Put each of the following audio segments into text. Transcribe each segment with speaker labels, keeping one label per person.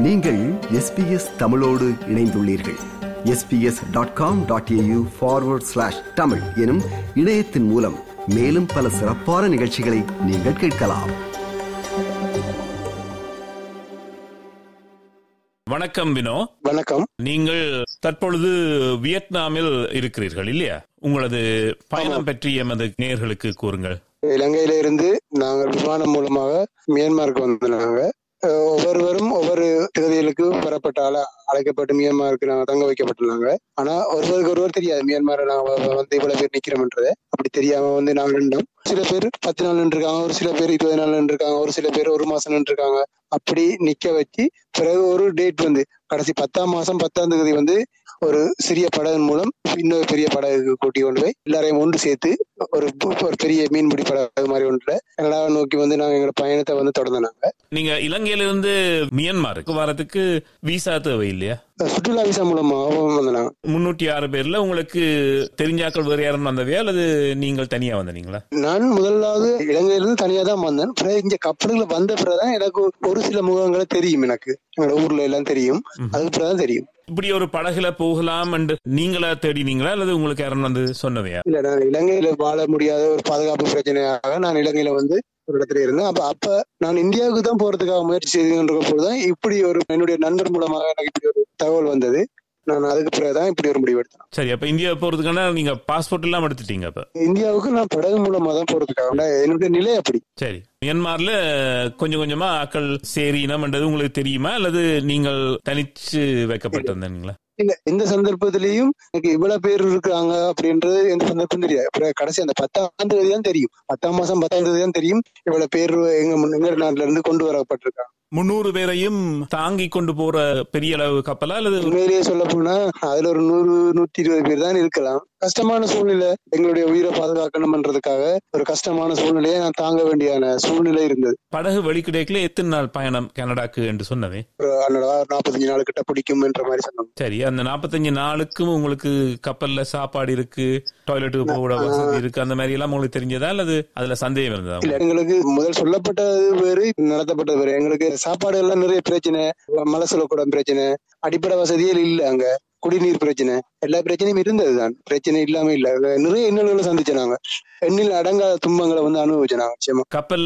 Speaker 1: நீங்கள் எஸ்பிஎஸ் தமிழோடு இணைந்துள்ளீர்கள். SBS dot com dot AU forward slash Tamil எனும் இணையத்தின் மூலம் மேலும் பல சிறப்பான நிகழ்ச்சிகளை நீங்கள் கேட்கலாம்.
Speaker 2: வணக்கம் வினோ.
Speaker 3: வணக்கம்.
Speaker 2: நீங்கள் தற்பொழுது வியட்நாமில் இருக்கிறீர்கள் இல்லையா? உங்களது பயணம் பற்றி எமது நேயர்களுக்கு கூறுங்கள்.
Speaker 3: இலங்கையில இருந்து நாங்கள் விமானம் மூலமாக மியான்மருக்கு வந்தாங்க ஒவ்வொருவரும் ஒவ்வொரு தகுதிகளுக்கு பெறப்பட்ட ஆள அழைக்கப்பட்டு மியான்மருக்கு நாங்க தங்க வைக்கப்பட்டுள்ளாங்க ஆனா ஒருவருக்கு ஒருவர் தெரியாது. மியான்மர் நாங்க வந்து இவ்வளவு பேர் நிக்கிறோம்ன்றது. அப்படி தெரியாம வந்து நாங்க நின்றோம். சில பேர் பத்து நாள் நின்றுருக்காங்க ஒரு சில பேர் இருபது நாள் நின்றுருக்காங்க ஒரு சில பேர் ஒரு மாசம் நின்றுருக்காங்க. அப்படி நிக்க வச்சு பிறகு ஒரு டேட் வந்து கடைசி பத்தாம் மாசம் பத்தாம் தேதி வந்து ஒரு சிறிய படகு மூலம் இன்னொரு பெரிய படகுக்கு கூட்டி கொண்டு போய் எல்லாரையும் ஒன்று சேர்த்து ஒரு ஒரு பெரிய மீன்பிடி படகு மாதிரி ஒன்றுல கனடாவை நோக்கி வந்து நாங்க எங்களோட பயணத்தை வந்து தொடர்ந்தாங்க
Speaker 2: நீங்க. இலங்கையிலிருந்து மியான்மருக்கு வரதுக்கு விசா தேவை இல்லையா?
Speaker 3: சுற்றுலா விசா மூலமாகவும் வந்தாங்க
Speaker 2: முன்னூற்றி ஆறு பேர்ல உங்களுக்கு தெரிஞ்சாக்கள் வேறு யாரும் வந்தவையா அல்லது நீங்கள் தனியா வந்தீங்களா
Speaker 3: நான் முதலாவது இலங்கையிலிருந்து தனியா தான் வந்தேன். பிறகு இங்க கப்பல்களை வந்த பிறகுதான் எனக்கு ஒரு சில முகங்களை தெரியும் எனக்கு. எங்களோட ஊர்ல எல்லாம் தெரியும். அதுக்கு பிறகுதான் தெரியும்.
Speaker 2: இப்படி ஒரு படகுல போகலாம் என்று நீங்களா தேடினீங்களா? அல்லது உங்களுக்கு யாரும் வந்து சொன்னவையா
Speaker 3: இல்ல நான் இலங்கையில வாழ முடியாத ஒரு பாதுகாப்பு பிரச்சனையாக நான் இலங்கையில வந்து ஒரு இடத்துல இருந்தேன். அப்ப அப்ப நான் இந்தியாவுக்கு தான் போறதுக்காக முயற்சி செய்துன்ற பொழுதுதான் இப்படி ஒரு என்னுடைய நண்பர் மூலமாக எனக்கு இப்படி ஒரு தகவல் வந்தது. நான் அதுக்கு பிறகுதான் இப்படி ஒரு முடிவு எடுத்தேன்
Speaker 2: சரி அப்ப இந்தியா போறதுக்கான நீங்க பாஸ்போர்ட் எல்லாம் எடுத்துட்டீங்க அப்ப?
Speaker 3: இந்தியாவுக்கு நான் படகு மூலமா தான் போறதுக்காக என்னுடைய நிலை அப்படி.
Speaker 2: சரி மியான்மர்ல கொஞ்சம் கொஞ்சமா ஆக்கள் சேரினம்ன்றது உங்களுக்கு தெரியுமா? அல்லது நீங்கள் தனிச்சு வைக்கப்பட்டிருந்தீங்களா?
Speaker 3: இல்ல எந்த சந்தர்ப்பத்திலையும் எனக்கு இவ்வளவு பேர் இருக்காங்க அப்படின்றது எந்த சந்தர்ப்பம் தெரியாது. கடைசி அந்த பத்தாம் தேதி தான் தெரியும். பத்தாம் மாசம் பத்தாம் தேதி தான் தெரியும். இவ்வளவு பேர் எங்க எங்க நாட்டுல இருந்து கொண்டு வரப்பட்டிருக்காங்க.
Speaker 2: முன்னூறு பேரையும் தாங்கி கொண்டு போற பெரிய அளவு கப்பலா? அல்லது
Speaker 3: உண்மையிலேயே சொல்ல போனா அதுல ஒரு நூறு நூத்தி இருபது பேர் தான் இருக்கலாம். கஷ்டமான சூழ்நிலை எங்களுடைய உயிரை பாதுகாக்கணும்ன்றதுக்காக ஒரு கஷ்டமான சூழ்நிலையை நான் தாங்க வேண்டியான சூழ்நிலை இருந்தது.
Speaker 2: படகு வெளிக்கிடைக்குல எத்தனை நாள் பயணம் கனடாக்கு என்று சொன்னவே
Speaker 3: நாற்பத்தஞ்சு நாள் கிட்ட பிடிக்கும் என்ற மாதிரி சொன்னாங்க
Speaker 2: சரி அந்த நாற்பத்தஞ்சு நாளுக்கும் உங்களுக்கு கப்பல்ல சாப்பாடு இருக்கு டாய்லெட்டுக்கு போக வசதி இருக்கு அந்த மாதிரி எல்லாம் உங்களுக்கு தெரிஞ்சதா அல்லது அதுல சந்தேகம் இருந்ததா
Speaker 3: இல்ல எங்களுக்கு முதல் சொல்லப்பட்டது வேறு நடத்தப்பட்டது வேறு. எங்களுக்கு சாப்பாடு எல்லாம் நிறைய பிரச்சனை மலசுல கூட பிரச்சனை அடிப்படை வசதிகள் இல்ல அங்க. குடிநீர் பிரச்சனை எல்லா பிரச்சனையும் இருந்ததுதான். பிரச்சனை இல்லாம இல்ல. நிறைய இன்னல்களை சந்திச்சோம் நாங்க எண்ணில் அடங்காத துன்பங்களை வந்து அனுபவிச்சோம் நாங்க நிச்சயமா.
Speaker 2: கப்பல்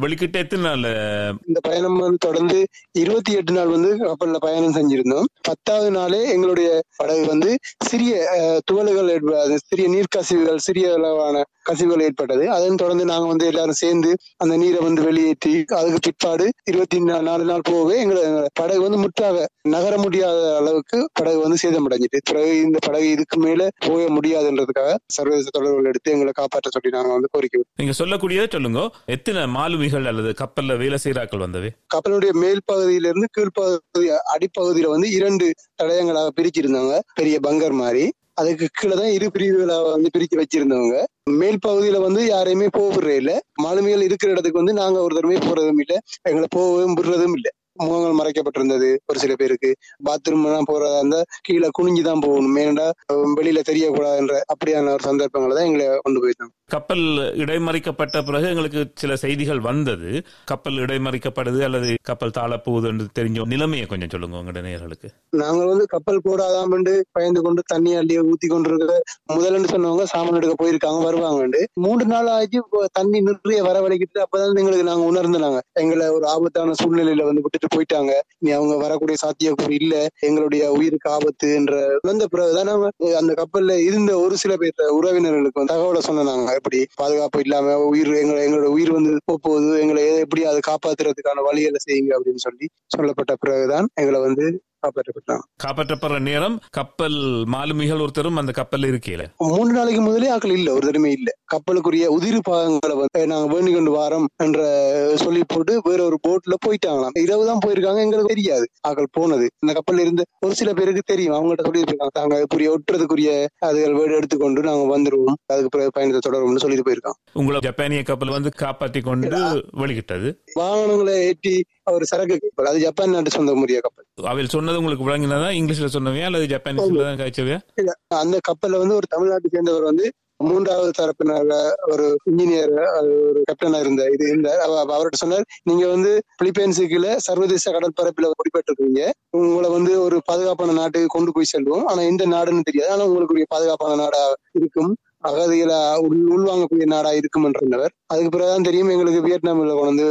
Speaker 2: வெளிக்கிட்ட எத்தனை நாள்?
Speaker 3: இந்த பயணம் வந்து தொடர்ந்து இருபத்தி எட்டு நாள் வந்து கப்பல்ல பயணம் செஞ்சிருந்தோம். பத்தாவது நாளே எங்களுடைய படகு வந்து சிறிய துவல்கள் ஏற்ப- அது சிறிய நீர்க்கசிவுகள் சிறிய அளவான கசிவுகள் ஏற்பட்டது. அதன் தொடர்ந்து நாங்க வந்து எல்லாரும் சேர்ந்து அந்த நீரை வந்து வெளியேற்றி அதுக்கு பிற்பாடு இருபத்தி நாலு நாள் போகவே எங்களை படகு வந்து முற்றாக நகர முடியாத அளவுக்கு படகு வந்து சேதமடைஞ்சிட்டு பிறகு இந்த படகு இதுக்கு மேல போக முடியாதுன்றதுக்காக சர்வதேச தொடர்புகள் எடுத்து எங்களை காப்பாற்ற சொல்லி நாங்க வந்து கோரிக்கை.
Speaker 2: நீங்க சொல்லக்கூடியதை சொல்லுங்க. எத்தனை மாலுமிகள் அல்லது கப்பல்ல வேலை செய்யறாக்கள் வந்தவே
Speaker 3: கப்பலுடைய மேல் பகுதியிலிருந்து கீழ்ப்பகுதி அடிப்பகுதியில வந்து இரண்டு தடயங்களாக பிரிச்சிருந்தாங்க பெரிய பங்கர் மாதிரி. அதுக்கு கீழே தான் இரு பிரிவுகளாக வந்து பிரிச்சு வச்சிருந்தவங்க. மேல் பகுதியில வந்து யாரையுமே போகிறே இல்ல மாலுமிகள் இருக்கிற இடத்துக்கு வந்து நாங்க ஒரு தடவை போறதும் இல்ல. எங்களை போகவும் விடுறதும் இல்ல. முகங்கள் மறைக்கப்பட்டிருந்தது ஒரு சில பேருக்கு. பாத்ரூம் எல்லாம் போறதா இருந்தா கீழே குனிஞ்சுதான் போகணும். ஏனண்டா வெளியில தெரியக்கூடாதுன்ற அப்படியான ஒரு சந்தர்ப்பங்களை தான் எங்களை கொண்டு போயிருந்தாங்க
Speaker 2: கப்பல் இடைமறிக்கப்பட்ட பிறகு எங்களுக்கு சில செய்திகள் வந்தது. கப்பல் இடைமறிக்கப்படுது அல்லது கப்பல் தாழப்போகுது என்று தெரிஞ்ச நிலைமையை கொஞ்சம் சொல்லுங்க உங்களோட நேயர்களுக்கு.
Speaker 3: நாங்க வந்து கப்பல் போடாதாமண்டு பயந்து கொண்டு தண்ணி அள்ளிய ஊத்தி கொண்டு இருக்க முதல்ல சொன்னவங்க சாமான் எடுக்க போயிருக்காங்க வருவாங்கண்டு. மூன்று நாள் ஆச்சு தண்ணி நிறைய வரவழைக்கிட்டு அப்பதான் எங்களுக்கு நாங்க உணர்ந்தாங்க எங்களை ஒரு ஆபத்தான சூழ்நிலையில வந்து விட்டுட்டு போயிட்டாங்க. நீ அவங்க வரக்கூடிய சாத்தியக்கூறு இல்ல. எங்களுடைய உயிருக்கு ஆபத்து என்ற வந்த பிறகுதான் அந்த கப்பல்ல இருந்த ஒரு சில பேர் உறவினர்களுக்கு தகவலை சொன்னாங்க எப்படி பாதுகாப்பு இல்லாம உயிர் எங்களை எங்களோட உயிர் வந்து போகுது எங்களை எப்படி அதை காப்பாத்துறதுக்கான வழிகளை செய்யுங்க அப்படின்னு சொல்லி சொல்லப்பட்ட பிறகுதான் எங்களை வந்து காப்பாற்றப்பட்டாங்க
Speaker 2: காப்பாற்றப்படுற நேரம் கப்பல் மாலுமிகள் ஒருத்தரும் அந்த கப்பல்ல இருக்கையில.
Speaker 3: மூணு நாளைக்கு முதலே ஆக்கள் இல்ல ஒரு தடவை இல்ல. கப்பலுக்குரிய உதிரி பாகங்களை வந்து நாங்க வேண்டி கொண்டு வாரோம் என்ற சொல்லி போட்டு வேற ஒரு போட்ல போயிட்டாங்களாம். இரவு தான் போயிருக்காங்க எங்களுக்கு தெரியாது. ஆக்கள் போனது. இந்த கப்பல்ல இருந்து ஒரு சில பேருக்கு தெரியும். அவங்ககிட்ட சொல்லி இருக்காங்க நாங்க இப்படி ஒட்டுறதுக்குரிய அதுகள் வீடு எடுத்துக்கொண்டு நாங்க வந்துருவோம். அதுக்கு பிறகு பயணத்தை தொடருவோம்னு சொல்லிட்டு போயிருக்காங்க.
Speaker 2: உங்களை ஜப்பானிய கப்பல் வந்து காப்பாற்றி கொண்டு வெளிக்கிட்டது
Speaker 3: வாகனங்களை ஏற்றி ஒரு சரக்கு கப்பல். அது ஜப்பான் நாட்டு சொந்த முறைய கப்பல்.
Speaker 2: அவையில் சொன்னது உங்களுக்கு விளங்கினதா? இங்கிலீஷ்ல சொன்னவையா? அல்லது ஜப்பானீஸ்ல தான் காய்ச்சவையா
Speaker 3: இல்ல, அந்த கப்பல்ல வந்து ஒரு தமிழ்நாட்டை சேர்ந்தவர் வந்து மூன்றாவது தரப்பினராக ஒரு இன்ஜினியர் ஒரு கேப்டனா இருந்த இது இருந்தார் அவ- அவர்கிட்ட சொன்னார் நீங்க வந்து பிலிப்பைன்ஸுக்குள்ள சர்வதேச கடற்பரப்புல குடிபெற்றிருக்கீங்க உங்களை வந்து ஒரு பாதுகாப்பான நாட்டுக்கு கொண்டு போய் செல்வோம். ஆனா எந்த நாடுன்னு தெரியாது. ஆனா உங்களுக்கு பாதுகாப்பான நாடா இருக்கும். அகதிகளை உள் உள்வாங்கக்கூடிய நாடா இருக்கும் என்றவர் அதுக்கு பிறகுதான் தெரியும் எங்களுக்கு வியட்நாமில் கொண்டு.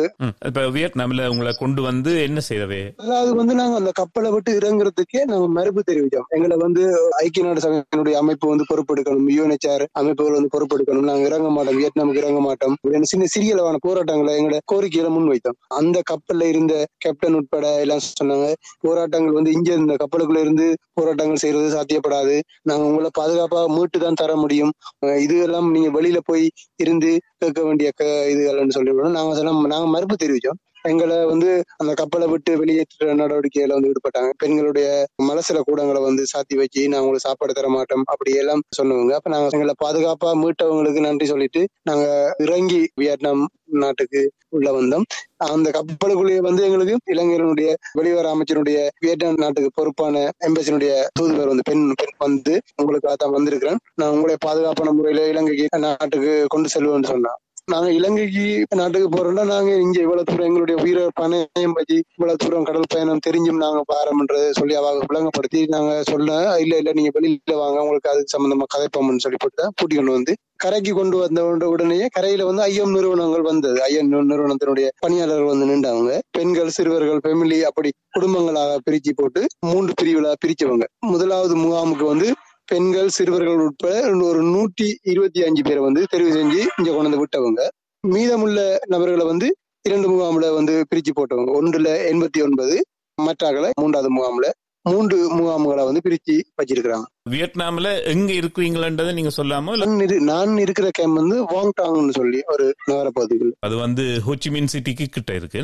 Speaker 2: இப்ப வியட்நாம்ல உங்களை கொண்டு வந்து என்ன செய்யவே
Speaker 3: அதாவது வந்து நாங்க அந்த கப்பலை விட்டு இறங்குறதுக்கே நாங்க மறுப்பு தெரிவிச்சோம் எங்களை வந்து ஐக்கிய நாடு சபையினுடைய அமைப்பு வந்து பொறுப்பெடுக்கணும். யுஎன்ஹெச்ஆர் அமைப்புகள் வந்து பொறுப்பெடுக்கணும் நாங்க இறங்க மாட்டோம். வியட்நாமுக்கு இறங்க மாட்டோம். சின்ன சிறிய அளவான போராட்டங்களை எங்களோட கோரிக்கையில முன்வைத்தோம். அந்த கப்பல்ல இருந்த கேப்டன் உட்பட எல்லாம் சொன்னாங்க போராட்டங்கள் வந்து இங்க இருந்த கப்பலுக்குள்ள இருந்து போராட்டங்கள் செய்யறது சாத்தியப்படாது. நாங்க உங்களை பாதுகாப்பா மீட்டு தான் தர முடியும். இது எல்லாம் நீங்க வெளியில போய் இருந்து கேட்க வேண்டிய க- இதுகள்னு சொல்லி நாங்க நாங்க மறுப்பு தெரிவிச்சோம் எங்களை வந்து அந்த கப்பலை விட்டு வெளியேற்ற நடவடிக்கையில வந்து ஈடுபட்டாங்க. பெண்களுடைய மலசில கூடங்களை வந்து சாத்தி வச்சு நான் உங்களுக்கு சாப்பாடு தர மாட்டோம் அப்படி எல்லாம் சொன்னவங்க. அப்ப நாங்க எங்களை பாதுகாப்பா மீட்டவங்களுக்கு நன்றி சொல்லிட்டு நாங்க இறங்கி வியட்நாம் நாட்டுக்கு உள்ள வந்தோம். அந்த கப்பலுக்குள்ளேயே வந்து எங்களுக்கு இலங்கையினுடைய வெளிவர அமைச்சருடைய வியட்நாம் நாட்டுக்கு பொறுப்பான எம்பசினுடைய தூதுவர் வந்து பெண் பெண் வந்து உங்களுக்காக தான் வந்திருக்கிறேன். நான் உங்களை பாதுகாப்பான முறையில இலங்கைக்கு நாட்டுக்கு கொண்டு செல்வேன்னு சொன்னா நாங்க இலங்கைக்கு நாட்டுக்கு போறோம்னா நாங்க இங்க இவ்வளவு தூரம் எங்களுடைய உயிரை பணயம் பற்றி இவ்வளவு தூரம் கடல் பயணம் தெரிஞ்சும் நாங்க பாரம்ன்றதை சொல்லி அவங்க விளங்கப்படுத்தி நாங்க சொல்ல இல்ல இல்ல நீங்க வெளியில வாங்க உங்களுக்கு அது சம்பந்தமா கதைப்போம்னு சொல்லி போட்டு தான் கூட்டி கொண்டு வந்து கரைக்கு கொண்டு வந்த உடனே- உடனேயே கரையில வந்து ஐஎம் நிறுவனங்கள் வந்தது. ஐஎம் நிறுவனத்தினுடைய பணியாளர்கள் வந்து நின்றாங்க. பெண்கள் சிறுவர்கள் ஃபெமிலி அப்படி குடும்பங்களாக பிரிச்சு போட்டு மூன்று பிரிவுகளாக பிரிச்சவங்க. முதலாவது முகாமுக்கு வந்து பெண்கள் சிறுவர்கள் உட்பட ஒரு நூற்றி இருபத்தி அஞ்சு பேரை வந்து தெரிவு செஞ்சு இங்க கொண்டு வந்து விட்டவங்க. மீதமுள்ள நபர்களை வந்து இரண்டு முகாம்ல வந்து பிரிச்சு போட்டவங்க. ஒன்றுல எண்பத்தி ஒன்பது மற்றாக்களை மூன்றாவது முகாம்ல மூன்று முகாம்களை வந்து பிரிச்சு வச்சிருக்கிறாங்க.
Speaker 2: வியட்நாம்ல எங்க இருக்கிறீங்களன்றதை நீங்க சொல்லாம இல்ல
Speaker 3: நான் இரு- நான் இருக்கிற கேம்ப் வந்து வாங்டாங்னு சொல்லி ஒரு நகர பகுதிகள்.
Speaker 2: அது வந்து ஹோச்சிமின் சிட்டிக்கு கிட்ட இருக்கு.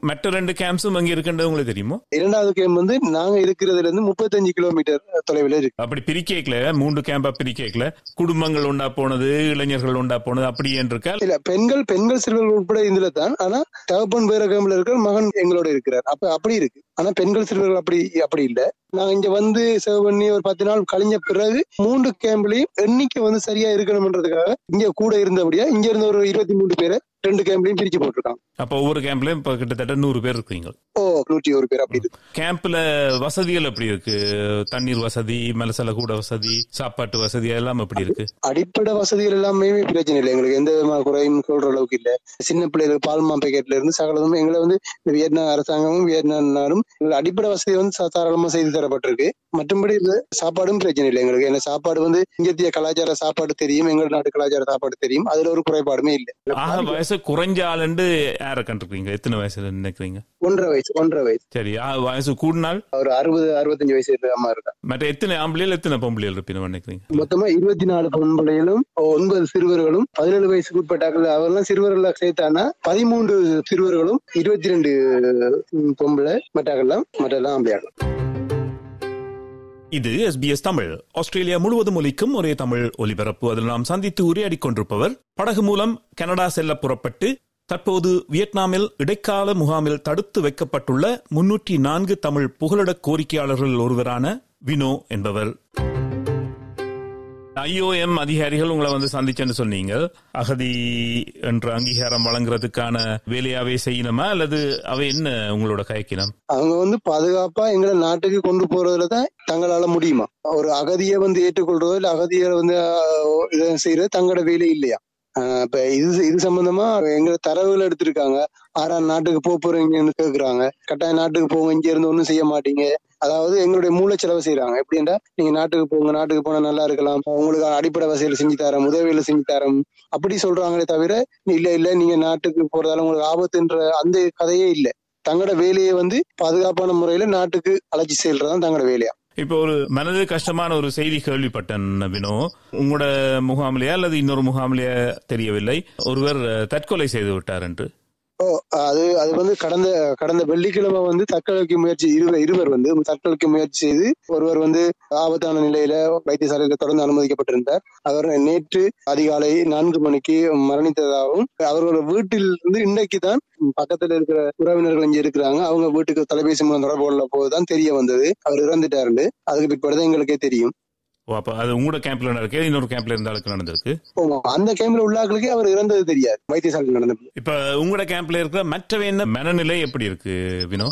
Speaker 2: மற்ற ரெண்டு கேம்ப்ஸும் அங்க இருக்குன்றது உங்களுக்கு தெரியுமோ?
Speaker 3: இரண்டாவது கேம்ப் வந்து நாங்க இருக்கிறதுல இருந்து முப்பத்தஞ்சு கிலோமீட்டர் தொலைவில் இருக்கு.
Speaker 2: அப்படி பிரிக்கல மூன்று கேம்பா பிரிக்கல குடும்பங்கள் உண்டா போனது இளைஞர்கள் உண்டா போனது அப்படி இருக்கா?
Speaker 3: இல்ல பெண்கள் பெண்கள் சிறுவர்கள் உட்பட இதுல தான். ஆனா தகப்பன் வேற கேம்ப்ல இருக்கிற மகன் எங்களோட இருக்கிறார். அப்ப அப்படி இருக்கு. ஆனா பெண்கள் சிறுவர்கள் அப்படி அப்படி இல்ல. நாங்க இங்க வந்து சேவ் பண்ணி ஒரு பத்து நாள் அழிஞ்ச பிறகு மூன்று கேம்ப்லயும் எண்ணிக்கை வந்து சரியா இருக்கணும்ன்றதுக்காக இங்க கூட இருந்தபடியா இங்க இருந்த ஒரு இருபத்தி மூணு பேரை ரெண்டு கேம்ப்லயும் பிரிச்சு போட்டிருக்காங்க.
Speaker 2: அப்ப ஒவ்வொரு கேம்ப்லயும் இப்ப கிட்டத்தட்ட நூறு பேர் இருக்கீங்க.
Speaker 3: ஓ நூற்றி ஒரு பேர் அப்படி இருக்கு.
Speaker 2: கேம்ப்ல வசதிகள் எப்படி இருக்கு? தண்ணீர் வசதி மலசல கூட வசதி சாப்பாட்டு வசதி எல்லாம் எப்படி இருக்கு?
Speaker 3: அடிப்படை வசதிகள் எல்லாமே பிரச்சனை இல்லை. எங்களுக்கு எந்த விதமான குறையும் சொல்ற அளவுக்கு இல்ல. சின்ன பிள்ளைகளுக்கு பால்மா பேக்கெட்ல இருந்து சகலதும் எங்களை வந்து வியட்நாம் அரசாங்கமும் வியட்நாம் நாடும் எங்களுக்கு அடிப்படை வசதி வந்து தாராளமா செய்து தரப்பட்டிருக்கு. மற்றபடி சாப்பாடும் பிரச்சனை இல்லை எங்களுக்கு. ஏன்னா சாப்பாடு வந்து இந்திய கலாச்சார சாப்பாடு தெரியும். எங்கள் நாட்டு கலாச்சார சாப்பாடு தெரியும். அதுல ஒரு குறைபாடுமே இல்லை.
Speaker 2: வயசு குறைஞ்ச ஆளுண்டு யார கண்டிருக்கீங்க எத்தனை வயசுல நினைக்கிறீங்க?
Speaker 3: ஒன்றரை வயசு ஒன்றரை வயசு.
Speaker 2: சரி வயசு கூடினால்?
Speaker 3: ஒரு அறுபது அறுபத்தஞ்சு வயசு மாதிரி இருக்கா
Speaker 2: மற்ற எத்தனை ஆம்பளைகள் எத்தனை பொம்பளைகள் இருப்பீங்க நினைக்கிறீங்க?
Speaker 3: மொத்தமா இருபத்தி நாலு பொம்பளைகளும் ஒன்பது சிறுவர்களும் பதினேழு வயசுக்கு உட்பட்டாக்கள் அவரெல்லாம் சிறுவர்கள் சேர்த்தானா பதிமூன்று சிறுவர்களும் இருபத்தி ரெண்டு பொம்பளை மற்றாக்கள்லாம் மற்றெல்லாம் ஆம்பளையார்கள்
Speaker 2: இது எஸ்பிஎஸ் தமிழ். ஆஸ்திரேலியா முழுவதும் ஒலிக்கும் ஒரே தமிழ் ஒலிபரப்பு. அதில் நாம் சந்தித்து உரையாடிக் கொண்டிருப்பவர் படகு மூலம் கனடா செல்ல புறப்பட்டு தற்போது வியட்நாமில் இடைக்கால முகாமில் தடுத்து வைக்கப்பட்டுள்ள முன்னூற்றி நான்கு தமிழ் புகலிட கோரிக்கையாளர்கள் ஒருவரான வினோ என்பவர். ஐஓஎம் அதிகாரிகள் உங்களை வந்து சந்திச்சேன்னு சொன்னீங்க. அகதி என்ற அங்கீகாரம் வழங்குறதுக்கான வேலையாவே செய்யணுமா? அல்லது அவை என்ன உங்களோட கயக்கினம்?
Speaker 3: அவங்க வந்து பாதுகாப்பா எங்களை நாட்டுக்கு கொண்டு போறதுல தான் தங்களால முடியுமா? ஒரு அகதியை வந்து ஏற்றுக்கொள்றதோ இல்ல அகதியை வந்து ஆஹ், இதை செய்யறது தங்களோட வேலை இல்லையா? ஆஹ், இப்ப இது இது சம்பந்தமா எங்களை தரவுகள் எடுத்திருக்காங்க. ஆறாம் நாட்டுக்கு போக போறீங்கன்னு கேக்குறாங்க. கட்டாய நாட்டுக்கு போங்க இங்க இருந்து ஒண்ணும் செய்ய மாட்டீங்க. அதாவது எங்களுடைய மூளைச்செலவு செய்யறாங்க எப்படின்னா நீங்க நாட்டுக்கு போங்க நாட்டுக்கு போனா நல்லா இருக்கலாம். உங்களுக்கு அடிப்படை வசதியில் செஞ்சு தரோம் உதவியில செஞ்சு தரோம் அப்படி சொல்றாங்களே தவிர இல்ல இல்ல நீங்க நாட்டுக்கு போறதால உங்களுக்கு ஆபத்துன்ற அந்த கதையே இல்ல. தங்களோட வேலையை வந்து பாதுகாப்பான முறையில நாட்டுக்கு அழைச்சி செல்றதுதான் தங்களோட வேலையா?
Speaker 2: இப்போ ஒரு மனது கஷ்டமான ஒரு செய்தி கேள்விப்பட்டேன் வினோ உங்களோட முகாமிலேயா அல்லது இன்னொரு முகாமிலேயா தெரியவில்லை. ஒருவர் தற்கொலை செய்து விட்டார் என்று.
Speaker 3: அது அது வந்து கடந்த கடந்த வெள்ளிக்கிழமை வந்து தற்கொலைக்கு முயற்சி இருவர் இருவர் வந்து தற்கொலைக்கு முயற்சி செய்து ஒருவர் வந்து ஆபத்தான நிலையில வைத்தியசாலையில தொடர்ந்து அனுமதிக்கப்பட்டிருந்தார். அவர் நேற்று அதிகாலை நான்கு மணிக்கு மரணித்ததாகவும் அவரோட வீட்டில் இருந்து இன்றைக்கு தான் பக்கத்துல இருக்கிற உறவினர்கள் இங்க இருக்கிறாங்க. அவங்க வீட்டுக்கு தொலைபேசி மூலம் தொடர்பு கொள்ள போதுதான் தெரிய வந்தது. அவர் இறந்துட்டாருன்னு அதுக்கு பிற்பாடுதான் எங்களுக்கே தெரியும்.
Speaker 2: ஓ அப்ப அது உங்களோட கேம்ப்ல நடக்கு இன்னொரு கேம்ப்ல இருந்த ஆளுக்கு நடந்திருக்கு.
Speaker 3: அந்த கேம்ல உள்ள ஆட்களுக்கே அவர் இறந்தது தெரியாது. வைத்தியசாலையில் நடந்தது
Speaker 2: இப்ப உங்களோட கேம்ப்ல இருக்கிற மற்றவை என்ன மனநிலை எப்படி இருக்கு வினோ?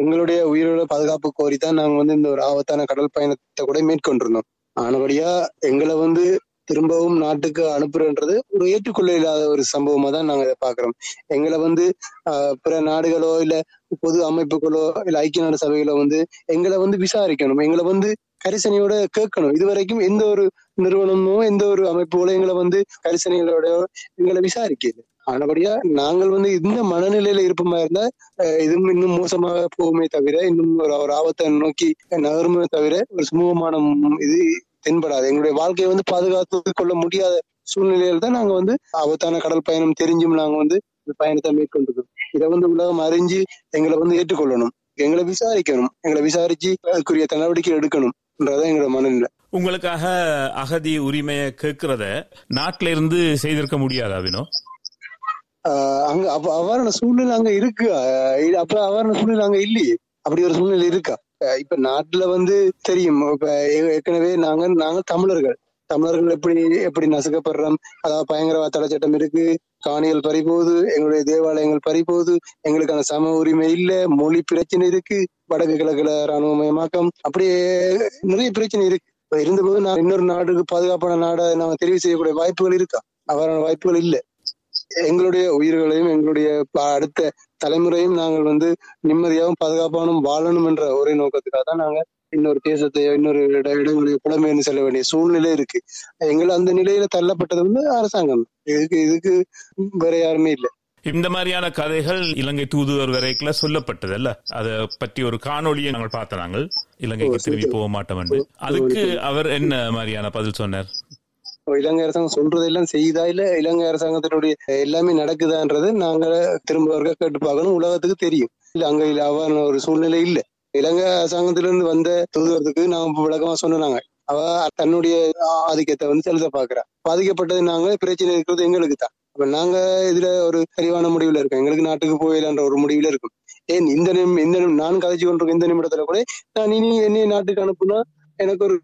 Speaker 3: எங்களுடைய உயிரோட பாதுகாப்பு கோரி தான் நாங்க வந்து இந்த ஒரு ஆபத்தான கடல் பயணத்தை கூட மேற்கொண்டிருந்தோம். ஆனபடியா எங்களை வந்து திரும்பவும் நாட்டுக்கு அனுப்புறன்றது ஒரு ஏற்றுக்கொள்ள இல்லாத ஒரு சம்பவமா தான் நாங்க இதை பாக்குறோம் எங்களை வந்து பிற நாடுகளோ இல்ல பொது அமைப்புகளோ இல்ல ஐக்கிய நாடு சபைகளோ வந்து எங்களை வந்து விசாரிக்கணும். எங்களை வந்து கரிசனையோட கேட்கணும். இது வரைக்கும் எந்த ஒரு நிறுவனமோ எந்த ஒரு அமைப்புகளோ எங்களை வந்து கரிசனைகளோட எங்களை விசாரிக்கல. ஆனபடியா நாங்கள் வந்து இந்த மனநிலையில இருப்போமா இருந்தா அஹ் இதுவும் இன்னும் மோசமாக போகுமே தவிர இன்னும் ஒரு ஒரு ஆபத்தை நோக்கி நகருமே தவிர ஒரு சுமூகமான இது தென்படாது. எங்களுடைய வாழ்க்கையை வந்து பாதுகாத்து கொள்ள முடியாத சூழ்நிலையில தான் நாங்க வந்து ஆபத்தான கடல் பயணம் தெரிஞ்சும் நாங்க வந்து இந்த பயணத்தை மேற்கொண்டிருக்கோம். இதை வந்து உலகம் அறிஞ்சு எங்களை வந்து ஏற்றுக்கொள்ளணும். எங்களை விசாரிக்கணும். எங்களை விசாரிச்சு அதுக்குரிய நடவடிக்கை எடுக்கணும். எடுக்கணும்ன்றதான் எங்களோட மனநிலை.
Speaker 2: உங்களுக்காக அகதி உரிமையை கேட்கிறத நாட்டில இருந்து செய்திருக்க முடியாதா வினோ?
Speaker 3: ஆஹ் அங்க அப்ப அவ்வாறான சூழ்நிலை அங்க இருக்கு. அப்ப அவ்வாறான சூழ்நிலை அங்க இல்லையே. அப்படி ஒரு சூழ்நிலை இருக்கா? இப்ப நாட்டுல வந்து தெரியும். இப்ப ஏற்கனவே நாங்க நாங்க தமிழர்கள். தமிழர்கள் எப்படி எப்படி நசுக்கப்படுறோம்? அதாவது பயங்கரவாத தடை சட்டம் இருக்கு. காணிகள் பறிபோகுது எங்களுடைய தேவாலயங்கள் பறிபோகுது எங்களுக்கான சம உரிமை இல்ல மொழி பிரச்சனை இருக்கு வடக்கு கிழக்குல ராணுவமயமாக்கம் அப்படியே நிறைய பிரச்சனை இருக்கு. இருந்தபோது நான் இன்னொரு நாடுக்கு பாதுகாப்பான நாடை நாம தெரிவு செய்யக்கூடிய வாய்ப்புகள் இருக்கா? அவரான வாய்ப்புகள் இல்ல. எங்களுடைய உயிர்களையும் எங்களுடைய அடுத்த தலைமுறையும் நாங்கள் வந்து நிம்மதியாகவும் பாதுகாப்பானும் வாழணும் என்ற ஒரே நோக்கத்துக்காக தான் நாங்க இன்னொரு தேசத்தையோ இன்னொரு இட இடங்களையோ புலம்பெயர்ந்து செல்ல வேண்டிய சூழ்நிலை இருக்கு. எங்களை அந்த நிலையில தள்ளப்பட்டது வந்து அரசாங்கம். இதுக்கு இதுக்கு வேற யாருமே இல்ல.
Speaker 2: இந்த மாதிரியான கதைகள் இலங்கை தூதுவர் வரைக்குள்ள சொல்லப்பட்டது அல்ல. அதை பற்றி ஒரு காணொளியை நாங்கள் பார்த்த நாங்கள். இலங்கைக்கு திரும்பி போக மாட்டோம் என்று. அதுக்கு அவர் என்ன மாதிரியான பதில் சொன்னார்?
Speaker 3: இலங்கை அரசாங்கம் சொல்றதெல்லாம் செய்யுதா இல்ல? இலங்கை அரசாங்கத்தினுடைய எல்லாமே நடக்குதான்றது நாங்க திரும்ப கேட்டு பார்க்கணும். உலகத்துக்கு தெரியும். இல்ல அங்க அவ்வாறான ஒரு சூழ்நிலை இல்ல. இலங்கை அரசாங்கத்திலிருந்து வந்த தூதுவரத்துக்கு நாங்க விளக்கமா சொன்னாங்க அவ தன்னுடைய ஆதிக்கத்தை வந்து செலுத்த பாக்குறா. பாதிக்கப்பட்டது நாங்க பிரச்சனை இருக்கிறது எங்களுக்கு தான் அப்ப நாங்க இதுல ஒரு தெளிவான முடிவுல இருக்கோம். எங்களுக்கு நாட்டுக்கு போயிடலான்ற ஒரு முடிவுல இருக்கும். ஏன் இந்த நிமி இந்த நான் கதைச்சு கொண்டிருக்க இந்த நிமிடத்துல கூட நான் இனி என்னைய நாட்டுக்கு அனுப்புனா எனக்கு ஒரு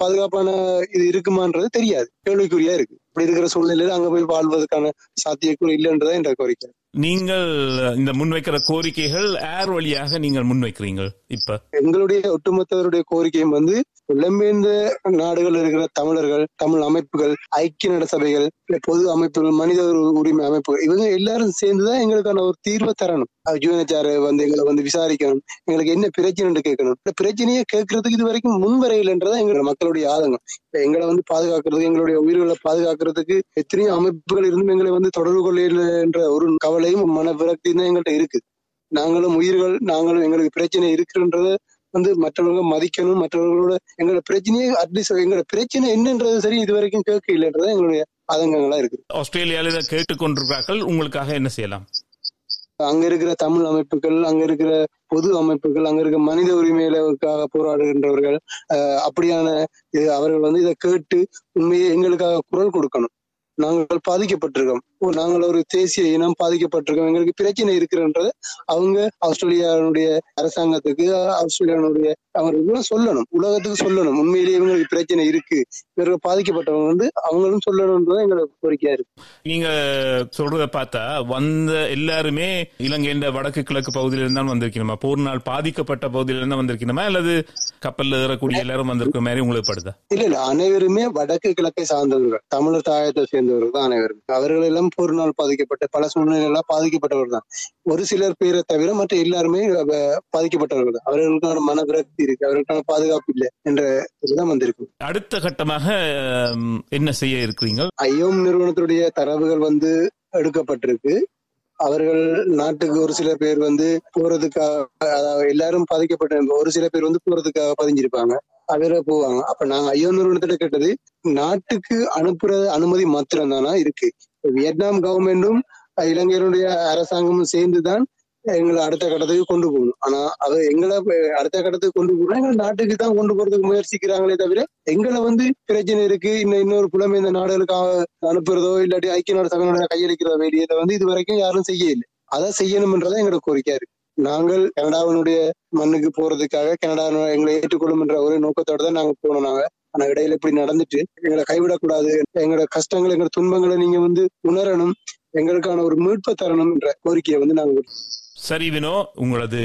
Speaker 3: பாதுகாப்பான இது இருக்குமான்றது தெரியாது. கேள்விக்குறியா இருக்கு. இப்படி இருக்கிற சூழ்நிலையில அங்க போய் வாழ்வதற்கான சாத்தியக்கூறு இல்லைன்றதா என்ற கோரிக்கை.
Speaker 2: நீங்கள் இந்த முன்வைக்கிற கோரிக்கைகள் ஏர் வழியாக நீங்கள் முன்வைக்கிறீங்க இப்ப?
Speaker 3: எங்களுடைய ஒட்டுமொத்தவருடைய கோரிக்கையும் வந்து புலம்பெயர்ந்த நாடுகள் இருக்கிற தமிழர்கள் தமிழ் அமைப்புகள் ஐக்கிய நட சபைகள் பொது அமைப்புகள் மனித உரிமை அமைப்புகள் இவங்க எல்லாரும் சேர்ந்துதான் எங்களுக்கான ஒரு தீர்வை தரணும். யூஎன்ஹெச்ஆர் வந்து எங்களை வந்து விசாரிக்கணும் எங்களுக்கு என்ன பிரச்சனை கேட்கணும். இந்த பிரச்சனையை கேட்கறதுக்கு இது வரைக்கும் முன்வரையில்ன்றதான் எங்களோட மக்களுடைய ஆதங்கம். இப்ப எங்களை வந்து பாதுகாக்கிறதுக்கு எங்களுடைய உயிர்களை பாதுகாக்கிறதுக்கு எத்தனையோ அமைப்புகள் இருந்தும் எங்களை வந்து தொடர்பு கொள்ள என்ற ஒரு கவலையும் மன விரக்தியும் தான் எங்கள்கிட்ட இருக்கு. நாங்களும் உயிர்கள் நாங்களும் எங்களுக்கு பிரச்சனை இருக்குன்றத வந்து மற்றவங்க மதிக்கணும். மற்றவர்களோட எங்களோட பிரச்சனையே அட்லீஸ்ட் எங்களோட பிரச்சனை என்னன்றது சரி இது வரைக்கும் கேட்க இல்லைன்றது எங்களுடைய ஆதங்கங்களா இருக்கு
Speaker 2: ஆஸ்திரேலியாவில் இதை கேட்டுக்கொண்டிருக்கிறார்கள் உங்களுக்காக என்ன செய்யலாம்?
Speaker 3: அங்க இருக்கிற தமிழ் அமைப்புகள் அங்க இருக்கிற பொது அமைப்புகள் அங்க இருக்கிற மனித உரிமைகளுக்காக போராடுகின்றவர்கள் அப்படியான அவர்கள் வந்து இதை கேட்டு உண்மையை எங்களுக்காக குரல் கொடுக்கணும். நாங்கள் பாதிக்கப்பட்டிருக்கோம். நாங்கள் ஒரு தேசிய இனம் பாதிக்கப்பட்டிருக்கோம். எங்களுக்கு பிரச்சனை இருக்கிறன்றது அவங்க ஆஸ்திரேலியாவுடைய அரசாங்கத்துக்கு ஆஸ்திரேலியாவுடைய அவர்களும் சொல்லணும். உலகத்துக்கு சொல்லணும். உண்மையிலேயே இவங்களுக்கு பிரச்சனை இருக்கு. இவர்கள் பாதிக்கப்பட்டவங்க வந்து அவங்களும் சொல்லணும்ன்றது எங்களோட கோரிக்கையா இருக்கு.
Speaker 2: நீங்க சொல்றத பார்த்தா வந்த எல்லாருமே இலங்கையின் வடக்கு கிழக்கு பகுதியில இருந்தாலும் வந்திருக்கணுமா? போர் நாள் பாதிக்கப்பட்ட பகுதியில இருந்தா வந்திருக்கணுமா? அல்லது கப்பல்ல ஏறக்கூடிய எல்லாரும் வந்திருக்க மாதிரி உங்களுக்கு படுதா?
Speaker 3: இல்ல இல்ல. அனைவருமே வடக்கு கிழக்கை சார்ந்தவர்கள். தமிழர் தாயத்தை சேர்ந்தவர்கள் தான் அனைவரும். அவர்கள் எல்லாம் போர் நாள் பாதிக்கப்பட்ட பல சூழ்நிலைகளால் பாதிக்கப்பட்டவர்கள் தான். ஒரு சிலர் பேரை தவிர மற்ற எல்லாருமே பாதிக்கப்பட்டவர்கள் தான். அவர்களுக்கான மன விரக்தி இருக்கு. அவர்களுக்கான பாதுகாப்பு இல்லை என்ற இதுதான் வந்திருக்கு
Speaker 2: அடுத்த கட்டமாக என்ன செய்ய இருக்கிறீங்க
Speaker 3: ஐயோம் நிறுவனத்துடைய தரவுகள் வந்து எடுக்கப்பட்டிருக்கு. அவர்கள் நாட்டுக்கு ஒரு சில பேர் வந்து போறதுக்காக அதாவது எல்லாரும் பாதிக்கப்பட்ட ஒரு சில பேர் வந்து போறதுக்காக பதிஞ்சிருப்பாங்க. அவர போவாங்க. அப்ப நாங்க ஐயோ நிறுவனத்திட்ட கேட்டது நாட்டுக்கு அனுப்புற அனுமதி மாத்திரம் தானா இருக்கு? வியட்நாம் கவர்மெண்டும் இலங்கையினுடைய அரசாங்கமும் சேர்ந்துதான் எங்களை அடுத்த கட்டத்துக்கு கொண்டு போகணும். ஆனா அது எங்களை அடுத்த கட்டத்துக்கு கொண்டு போகணும் எங்களை நாட்டுக்கு தான் கொண்டு போறதுக்கு முயற்சிக்கிறாங்களே தவிர எங்களை வந்து பிரச்சனை இருக்கு இன்னும் இன்னொரு புலமை இந்த நாடுகளுக்கு அனுப்புறதோ இல்லாட்டி ஐக்கிய நாடு சபையினுடைய கையளிக்கிற வேண்டியதை வந்து இது வரைக்கும் யாரும் செய்ய இல்லை அதை செய்யணும்ன்றதான் எங்களோட கோரிக்கையா இருக்கு. நாங்கள் கனடாவினுடைய மண்ணுக்கு போறதுக்காக கனடா எங்களை ஏற்றுக்கொள்ளும் என்ற ஒரு நோக்கத்தோட தான் நாங்க போனோம் நாங்க. ஆனா இடையில இப்படி நடந்துட்டு எங்களை கைவிடக்கூடாது எங்களோட கஷ்டங்கள் எங்களோட துன்பங்களை நீங்க வந்து உணரணும் எங்களுக்கான ஒரு மீட்பை தரணும் என்ற கோரிக்கையை வந்து நாங்க
Speaker 2: சரி வினோ உங்களது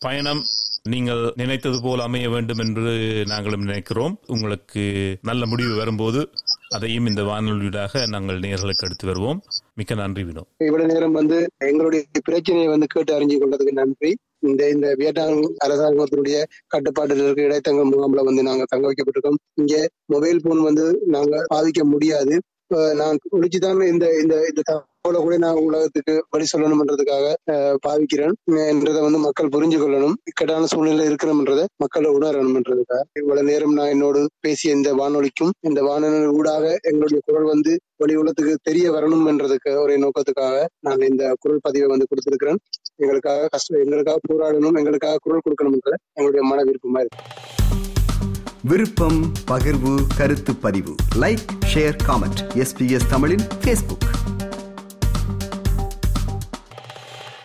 Speaker 2: பயணம் நீங்கள் நினைத்தது போல் அமைய வேண்டும் என்று நாங்களும் நினைக்கிறோம். உங்களுக்கு நல்ல முடிவு வரும்போது அதையும் இந்த வானொலியூடாக நாங்கள் நேர்களுக்கு எடுத்து வருவோம். மிக்க நன்றி வினோ.
Speaker 3: இவ்வளவு நேரம் வந்து எங்களுடைய பிரச்சனையை வந்து கேட்டு அறிஞ்சு கொண்டதுக்கு நன்றி. இந்த இந்த வியட்நாம் அரசாங்கத்தினுடைய கட்டுப்பாட்டில் இருக்க இடைத்தங்க முகாம்ல வந்து நாங்க தங்க வைக்கப்பட்டிருக்கோம். இங்க மொபைல் போன் வந்து நாங்க பாதிக்க முடியாது. இப்ப நான் ஒழிச்சுதான் இந்த இந்த போல கூட நான் உலகத்துக்கு வழி சொல்லணும்ன்றதுக்காக பாவிக்கிறேன். என்றதை வந்து மக்கள் புரிஞ்சு கொள்ளணும். இக்கட்டான சூழ்நிலை இருக்கணும்ன்றதை மக்கள் உணரணும்ன்றதுக்காக. இவ்வளவு நேரம் நான் என்னோடு பேசிய இந்த வானொலிக்கும் இந்த வானொலி ஊடாக எங்களுடைய குரல் வந்து வெளி உலகத்துக்கு தெரிய வரணும் என்றதுக்கு ஒரே நோக்கத்துக்காக நான் இந்த குரல் பதிவை வந்து கொடுத்திருக்கிறேன். எங்களுக்காக கஷ்டம் எங்களுக்காக போராடணும் எங்களுக்காக குரல் கொடுக்கணும்ன்றத எங்களுடைய மன விருப்பமா இருக்கு.
Speaker 1: விருப்பம் பகிர்வு கருத்து பதிவு. லைக் ஷேர் காமெண்ட் எஸ்பிஎஸ் தமிழின் ஃபேஸ்புக்